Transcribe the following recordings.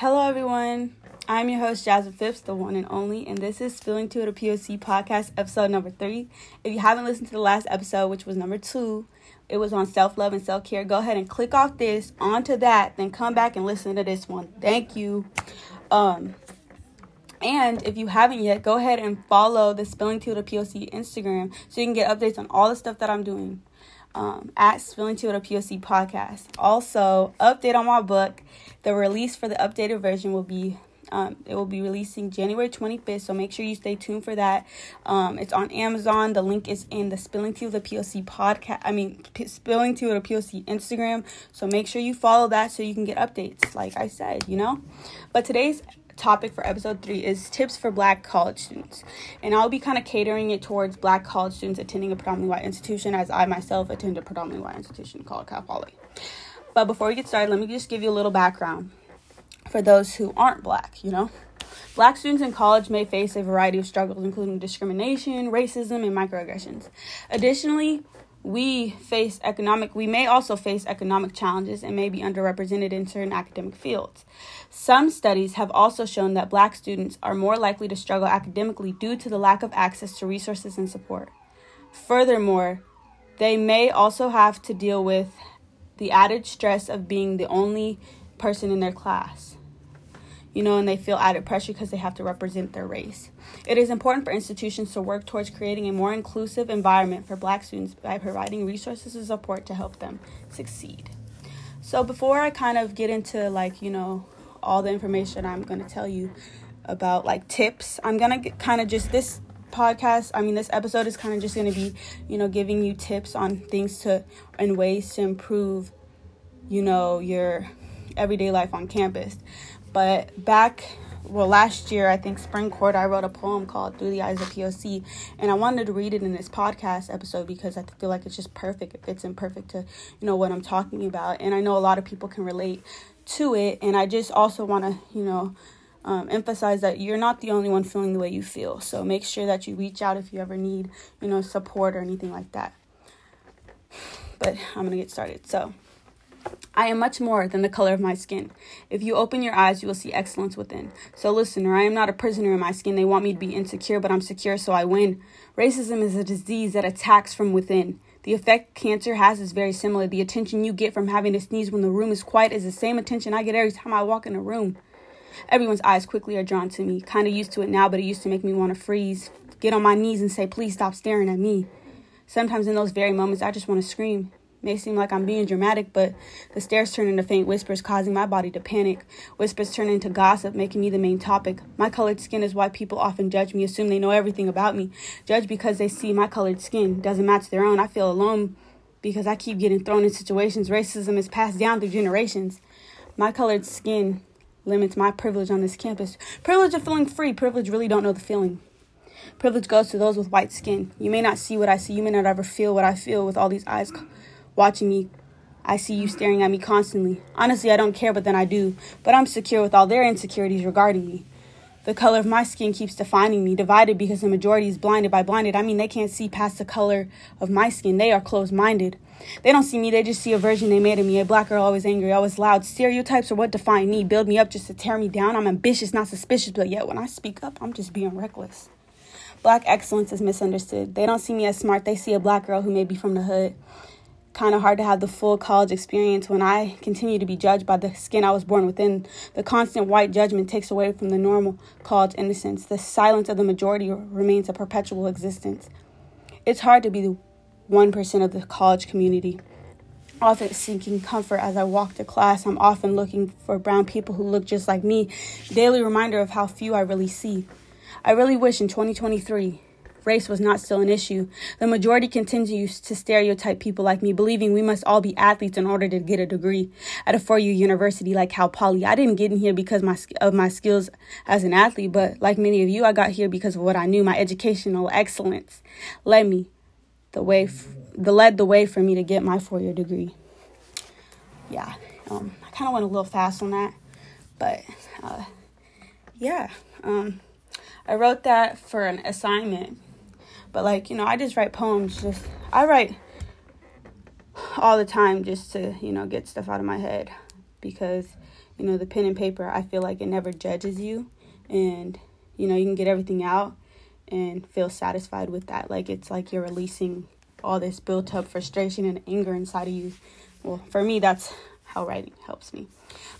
Hello, everyone. I'm your host, Jasmine Phipps, the one and only, and this is Spilling to the POC podcast, episode number three. If you haven't listened to the last episode, which was number two, it was on self love and self care. Go ahead and click off this onto that, then come back and listen to this one. Thank you. Um, and if you haven't yet, go ahead and follow the Spilling to the POC Instagram so you can get updates on all the stuff that I'm doing um, at Spilling Tea with a POC podcast. Also, update on my book. The release for the updated version will be um, it will be releasing January 25th, so make sure you stay tuned for that. Um, it's on Amazon. The link is in the Spilling Tea with a POC podcast. I mean, P- Spilling with a POC Instagram. So make sure you follow that so you can get updates, like I said, you know. But today's topic for episode three is tips for black college students. And I'll be kind of catering it towards black college students attending a predominantly white institution, as I myself attend a predominantly white institution called Cal Poly. But before we get started, let me just give you a little background for those who aren't black, you know. Black students in college may face a variety of struggles, including discrimination, racism, and microaggressions. Additionally, we face economic we may also face economic challenges and may be underrepresented in certain academic fields. Some studies have also shown that black students are more likely to struggle academically due to the lack of access to resources and support. Furthermore, they may also have to deal with the added stress of being the only person in their class you know, and they feel added pressure because they have to represent their race. It is important for institutions to work towards creating a more inclusive environment for black students by providing resources and support to help them succeed. So, before I kind of get into like, you know, all the information I'm going to tell you about like tips, I'm going to kind of just this podcast i mean this episode is kind of just going to be you know giving you tips on things to and ways to improve you know your everyday life on campus but back, well, last year, I think spring quarter, I wrote a poem called Through the Eyes of POC. And I wanted to read it in this podcast episode because I feel like it's just perfect. It fits in perfect to, you know, what I'm talking about. And I know a lot of people can relate to it. And I just also want to, you know, um, emphasize that you're not the only one feeling the way you feel. So make sure that you reach out if you ever need, you know, support or anything like that. But I'm to get started. So, I am much more than the color of my skin. If you open your eyes, you will see excellence within. So, listener, I am not a prisoner in my skin. They want me to be insecure, but I'm secure, so I win. Racism is a disease that attacks from within. The effect cancer has is very similar. The attention you get from having to sneeze when the room is quiet is the same attention I get every time I walk in a room. Everyone's eyes quickly are drawn to me. Kind of used to it now, but it used to make me want to freeze, get on my knees, and say, please stop staring at me. Sometimes in those very moments, I just want to scream. May seem like I'm being dramatic, but the stares turn into faint whispers, causing my body to panic. Whispers turn into gossip, making me the main topic. My colored skin is why people often judge me, assume they know everything about me. Judge because they see my colored skin doesn't match their own. I feel alone because I keep getting thrown in situations. Racism is passed down through generations. My colored skin limits my privilege on this campus. Privilege of feeling free. Privilege really don't know the feeling. Privilege goes to those with white skin. You may not see what I see. You may not ever feel what I feel with all these eyes watching me. I see you staring at me constantly. Honestly, I don't care, but then I do. But I'm secure with all their insecurities regarding me. The color of my skin keeps defining me, divided because the majority is blinded by blinded. I mean, they can't see past the color of my skin. They are closed minded. They don't see me, they just see a version they made of me. A black girl, always angry, always loud. Stereotypes are what define me, build me up just to tear me down. I'm ambitious, not suspicious, but yet when I speak up, I'm just being reckless. Black excellence is misunderstood. They don't see me as smart, they see a black girl who may be from the hood kind of hard to have the full college experience when I continue to be judged by the skin I was born within. The constant white judgment takes away from the normal college innocence. The silence of the majority remains a perpetual existence. It's hard to be the 1% of the college community. Often seeking comfort as I walk to class, I'm often looking for brown people who look just like me. Daily reminder of how few I really see. I really wish in 2023 race was not still an issue. The majority continues to stereotype people like me, believing we must all be athletes in order to get a degree at a four-year university like Cal Poly. I didn't get in here because my, of my skills as an athlete, but like many of you, I got here because of what I knew. My educational excellence led me the way, f- the led the way for me to get my four-year degree. Yeah, um, I kind of went a little fast on that, but uh, yeah. Um, I wrote that for an assignment but like, you know, I just write poems just I write all the time just to, you know, get stuff out of my head because you know, the pen and paper, I feel like it never judges you. And, you know, you can get everything out and feel satisfied with that. Like it's like you're releasing all this built up frustration and anger inside of you. Well, for me, that's how writing helps me.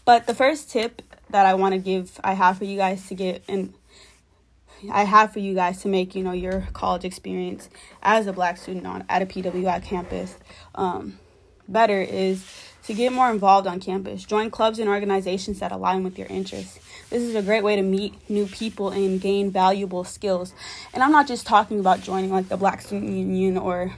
But the first tip that I want to give, I have for you guys to get, and I have for you guys to make, you know, your college experience as a black student on at a PWI campus um, better is to get more involved on campus. Join clubs and organizations that align with your interests. This is a great way to meet new people and gain valuable skills. And I'm not just talking about joining like the Black Student Union or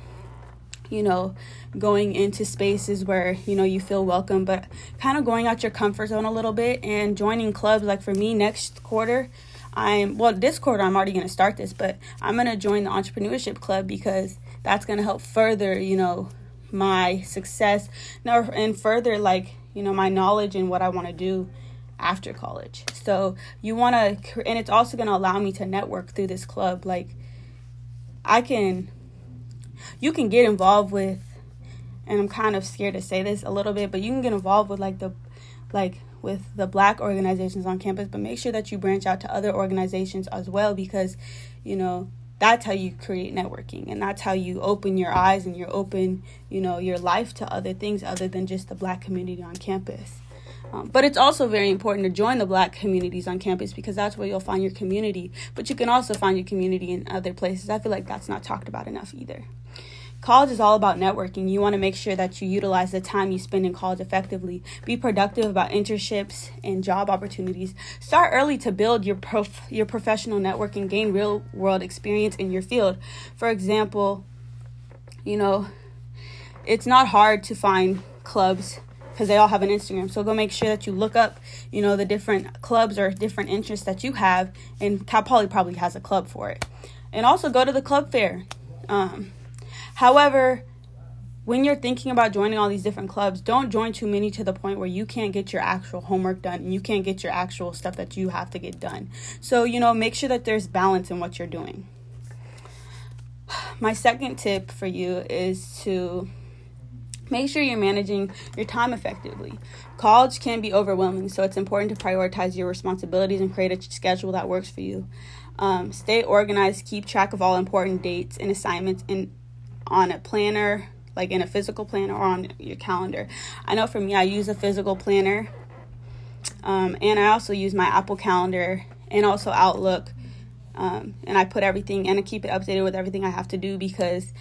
you know, going into spaces where, you know, you feel welcome, but kind of going out your comfort zone a little bit and joining clubs. Like for me, next quarter, I'm, well, quarter, I'm already going to start this, but I'm going to join the entrepreneurship club because that's going to help further, you know, my success and further, like, you know, my knowledge and what I want to do after college. So you want to, and it's also going to allow me to network through this club. Like, I can, you can get involved with, and I'm kind of scared to say this a little bit, but you can get involved with like the, like with the black organizations on campus, but make sure that you branch out to other organizations as well because, you know, that's how you create networking and that's how you open your eyes and you open, you know, your life to other things other than just the black community on campus. Um, but it's also very important to join the black communities on campus because that's where you'll find your community. But you can also find your community in other places. I feel like that's not talked about enough either. College is all about networking. You want to make sure that you utilize the time you spend in college effectively. Be productive about internships and job opportunities. Start early to build your prof- your professional network and gain real world experience in your field. For example, you know, it's not hard to find clubs because they all have an Instagram. So go make sure that you look up, you know, the different clubs or different interests that you have, and Cal Poly probably has a club for it. And also go to the club fair. Um, However, when you're thinking about joining all these different clubs, don't join too many to the point where you can't get your actual homework done and you can't get your actual stuff that you have to get done. So, you know, make sure that there's balance in what you're doing. My second tip for you is to make sure you're managing your time effectively. College can be overwhelming, so it's important to prioritize your responsibilities and create a schedule that works for you. Um, stay organized, keep track of all important dates and assignments, and on a planner, like in a physical planner or on your calendar. I know for me, I use a physical planner, um, and I also use my Apple Calendar and also Outlook. Um, and I put everything and I keep it updated with everything I have to do because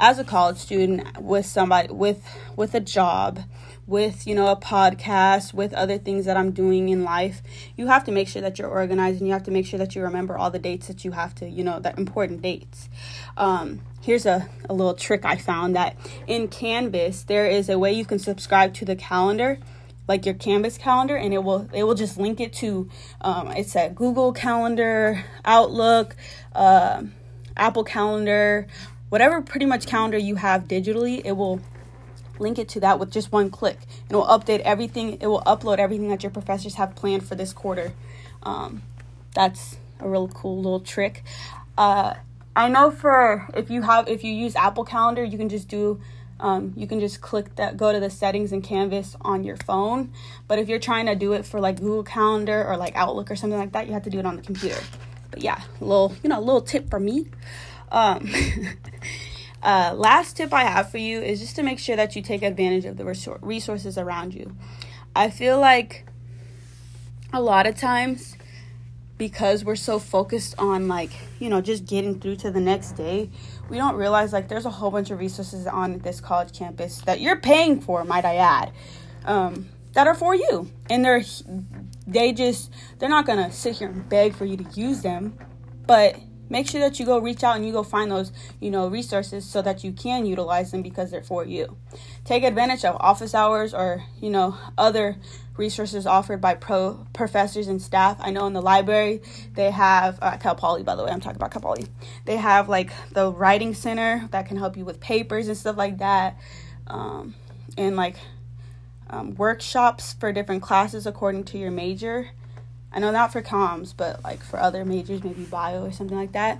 as a college student with somebody with with a job with you know a podcast with other things that i'm doing in life you have to make sure that you're organized and you have to make sure that you remember all the dates that you have to you know the important dates um, here's a, a little trick i found that in canvas there is a way you can subscribe to the calendar like your canvas calendar and it will it will just link it to um, it's a google calendar outlook uh, apple calendar whatever pretty much calendar you have digitally it will link it to that with just one click. It will update everything, it will upload everything that your professors have planned for this quarter. Um, that's a real cool little trick. Uh, I know for if you have if you use Apple Calendar, you can just do um, you can just click that go to the settings in Canvas on your phone. But if you're trying to do it for like Google Calendar or like Outlook or something like that, you have to do it on the computer. But yeah, a little you know a little tip for me. Um, Uh, last tip I have for you is just to make sure that you take advantage of the resources around you. I feel like a lot of times because we're so focused on like you know just getting through to the next day we don't realize like there's a whole bunch of resources on this college campus that you're paying for might i add um, that are for you. And they're they just they're not gonna sit here and beg for you to use them. But make sure that you go reach out and you go find those you know resources so that you can utilize them because they're for you. Take advantage of office hours or you know other resources offered by pro professors and staff. I know in the library they have uh, cal poly by the way i'm talking about cal poly they have like the writing center that can help you with papers and stuff like that um, and like um, workshops for different classes according to your major I know not for comms, but like for other majors, maybe bio or something like that.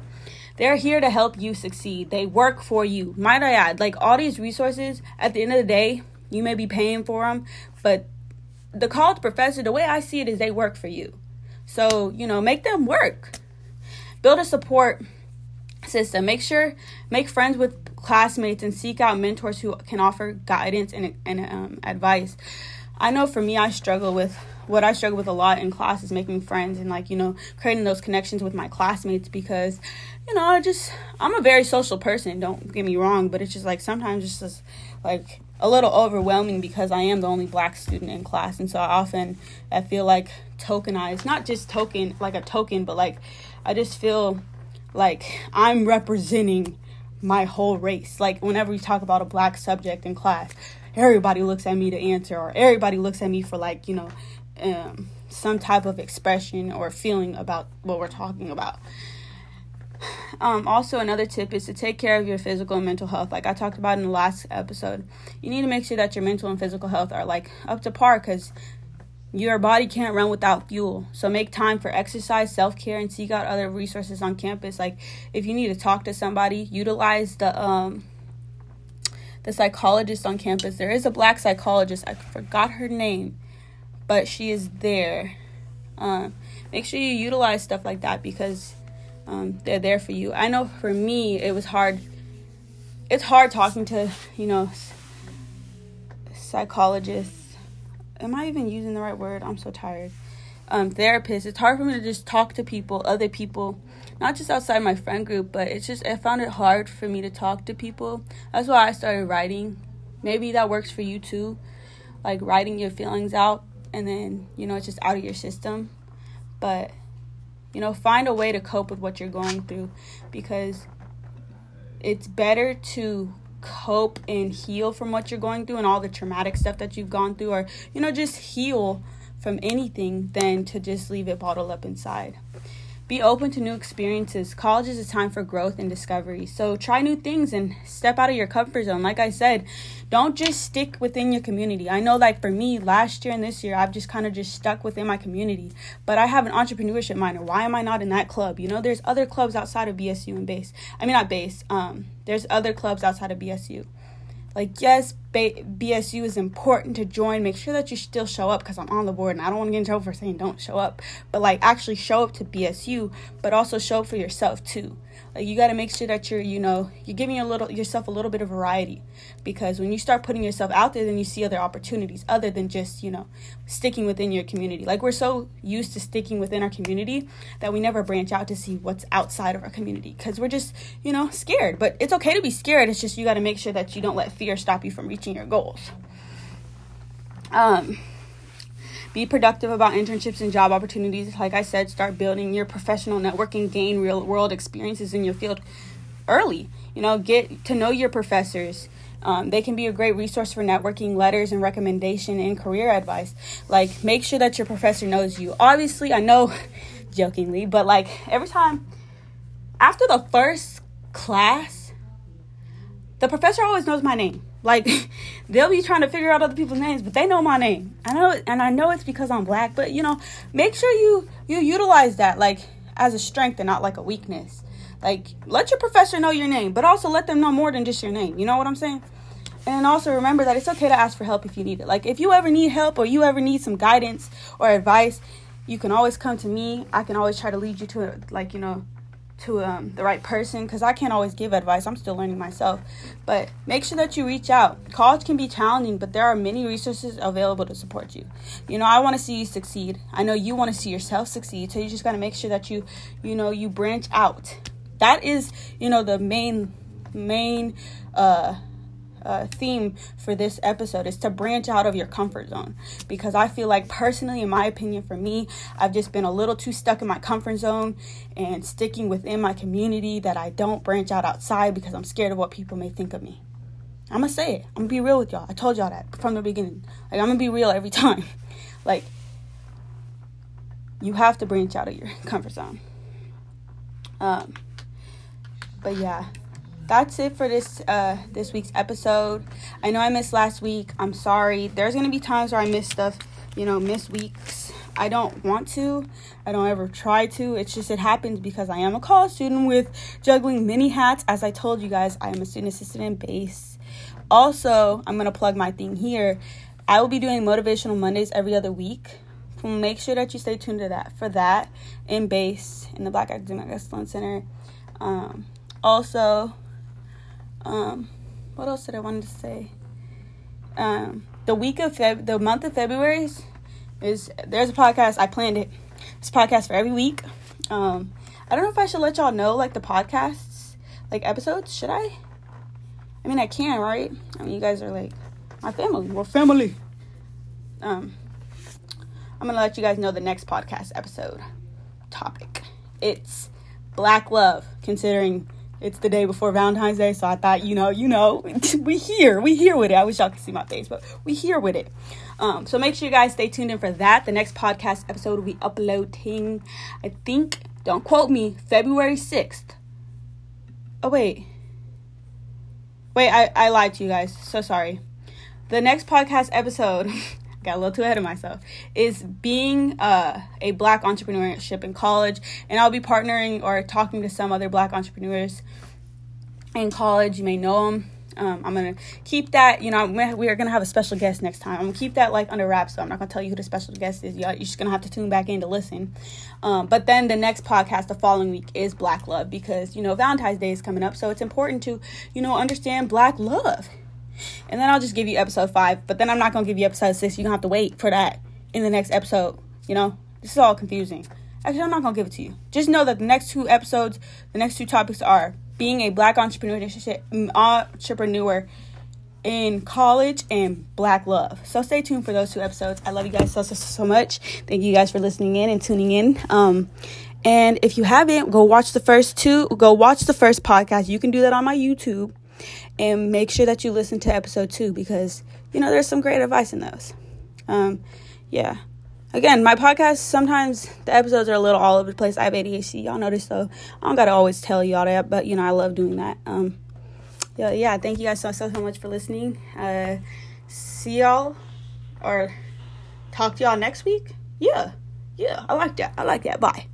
They're here to help you succeed. They work for you. Might I add, like all these resources, at the end of the day, you may be paying for them, but the college professor, the way I see it is they work for you. So, you know, make them work. Build a support system. Make sure, make friends with classmates and seek out mentors who can offer guidance and, and um, advice. I know for me, I struggle with what I struggle with a lot in class is making friends and like, you know, creating those connections with my classmates because, you know, I just, I'm a very social person, don't get me wrong, but it's just like sometimes it's just like a little overwhelming because I am the only black student in class. And so I often, I feel like tokenized, not just token, like a token, but like I just feel like I'm representing my whole race. Like whenever we talk about a black subject in class, everybody looks at me to answer or everybody looks at me for like, you know, um, some type of expression or feeling about what we're talking about. Um, also, another tip is to take care of your physical and mental health. Like I talked about in the last episode, you need to make sure that your mental and physical health are like up to par because your body can't run without fuel. So make time for exercise, self care, and seek out other resources on campus. Like if you need to talk to somebody, utilize the um, the psychologist on campus. There is a black psychologist. I forgot her name but she is there. Um, make sure you utilize stuff like that because um, they're there for you. I know for me, it was hard. It's hard talking to, you know, psychologists. Am I even using the right word? I'm so tired. Um, therapists. It's hard for me to just talk to people, other people, not just outside my friend group, but it's just, I found it hard for me to talk to people. That's why I started writing. Maybe that works for you too. Like writing your feelings out and then you know it's just out of your system. But you know find a way to cope with what you're going through because it's better to cope and heal from what you're going through and all the traumatic stuff that you've gone through or you know just heal from anything than to just leave it bottled up inside be open to new experiences. College is a time for growth and discovery. So try new things and step out of your comfort zone. Like I said, don't just stick within your community. I know, like for me, last year and this year, I've just kind of just stuck within my community. But I have an entrepreneurship minor. Why am I not in that club? You know, there's other clubs outside of BSU and base. I mean, not base. Um, there's other clubs outside of BSU. Like, yes, BSU is important to join. Make sure that you still show up because I'm on the board and I don't want to get in trouble for saying don't show up. But, like, actually show up to BSU, but also show up for yourself too. Like you got to make sure that you're, you know, you're giving a little yourself a little bit of variety because when you start putting yourself out there, then you see other opportunities other than just, you know, sticking within your community. Like we're so used to sticking within our community that we never branch out to see what's outside of our community because we're just, you know, scared. But it's okay to be scared. It's just you got to make sure that you don't let fear stop you from reaching your goals. Um be productive about internships and job opportunities. Like I said, start building your professional networking, gain real world experiences in your field early. You know, get to know your professors. Um, they can be a great resource for networking, letters, and recommendation and career advice. Like, make sure that your professor knows you. Obviously, I know jokingly, but like every time after the first class, the professor always knows my name. Like they'll be trying to figure out other people's names, but they know my name. I know, and I know it's because I'm black. But you know, make sure you you utilize that like as a strength and not like a weakness. Like let your professor know your name, but also let them know more than just your name. You know what I'm saying? And also remember that it's okay to ask for help if you need it. Like if you ever need help or you ever need some guidance or advice, you can always come to me. I can always try to lead you to like you know to um, the right person because I can't always give advice. I'm still learning myself. But make sure that you reach out. College can be challenging, but there are many resources available to support you. You know, I want to see you succeed. I know you want to see yourself succeed. So you just got to make sure that you, you know, you branch out. That is, you know, the main, main, uh, uh, theme for this episode is to branch out of your comfort zone because I feel like personally in my opinion for me I've just been a little too stuck in my comfort zone and sticking within my community that I don't branch out outside because I'm scared of what people may think of me. I'm gonna say it. I'm gonna be real with y'all. I told y'all that from the beginning. Like I'm gonna be real every time. like you have to branch out of your comfort zone. Um but yeah, that's it for this uh this week's episode. I know I missed last week. I'm sorry. There's gonna be times where I miss stuff, you know, miss weeks. I don't want to. I don't ever try to. It's just it happens because I am a college student with juggling many hats. As I told you guys, I am a student assistant in base. Also, I'm gonna plug my thing here. I will be doing motivational Mondays every other week. Make sure that you stay tuned to that for that in base in the Black Academic Excellence Center. Um, also, um, what else did I want to say? Um, the week of Feb, the month of February is there's a podcast. I planned it. It's podcast for every week. Um, I don't know if I should let y'all know like the podcasts, like episodes. Should I? I mean, I can, right? I mean, you guys are like my family. We're family. Um, I'm gonna let you guys know the next podcast episode topic. It's black love, considering it's the day before Valentine's Day, so I thought, you know, you know, we here, we here with it. I wish y'all could see my face, but we here with it. Um, so make sure you guys stay tuned in for that. The next podcast episode will be uploading, I think, don't quote me, February 6th. Oh wait. Wait, I, I lied to you guys. So sorry. The next podcast episode got a little too ahead of myself is being uh, a black entrepreneurship in college. And i'll be partnering or talking to some other black entrepreneurs in college. You may know them um, i'm gonna keep that you know we are gonna have a special guest next time. I'm gonna keep that like under wraps so i'm not gonna tell you who the special guest is. You're just gonna have to tune back in to listen. Um, but then the next podcast the following week is black love because you know valentine's day is coming up so it's important to you know understand black love and then I'll just give you episode five. But then I'm not gonna give you episode six. You're gonna have to wait for that in the next episode. You know, this is all confusing. Actually, I'm not gonna give it to you. Just know that the next two episodes, the next two topics are being a black entrepreneur, entrepreneur in college and black love. So stay tuned for those two episodes. I love you guys so so so much. Thank you guys for listening in and tuning in. Um, and if you haven't, go watch the first two. Go watch the first podcast. You can do that on my YouTube and make sure that you listen to episode two because you know there's some great advice in those. Um yeah. Again my podcast sometimes the episodes are a little all over the place. I have adhd y'all notice though. I don't gotta always tell y'all that but you know i love doing that. Um yeah yeah thank you guys so so so much for listening. Uh see y'all or talk to y'all next week? Yeah. Yeah i like that. I like that. Bye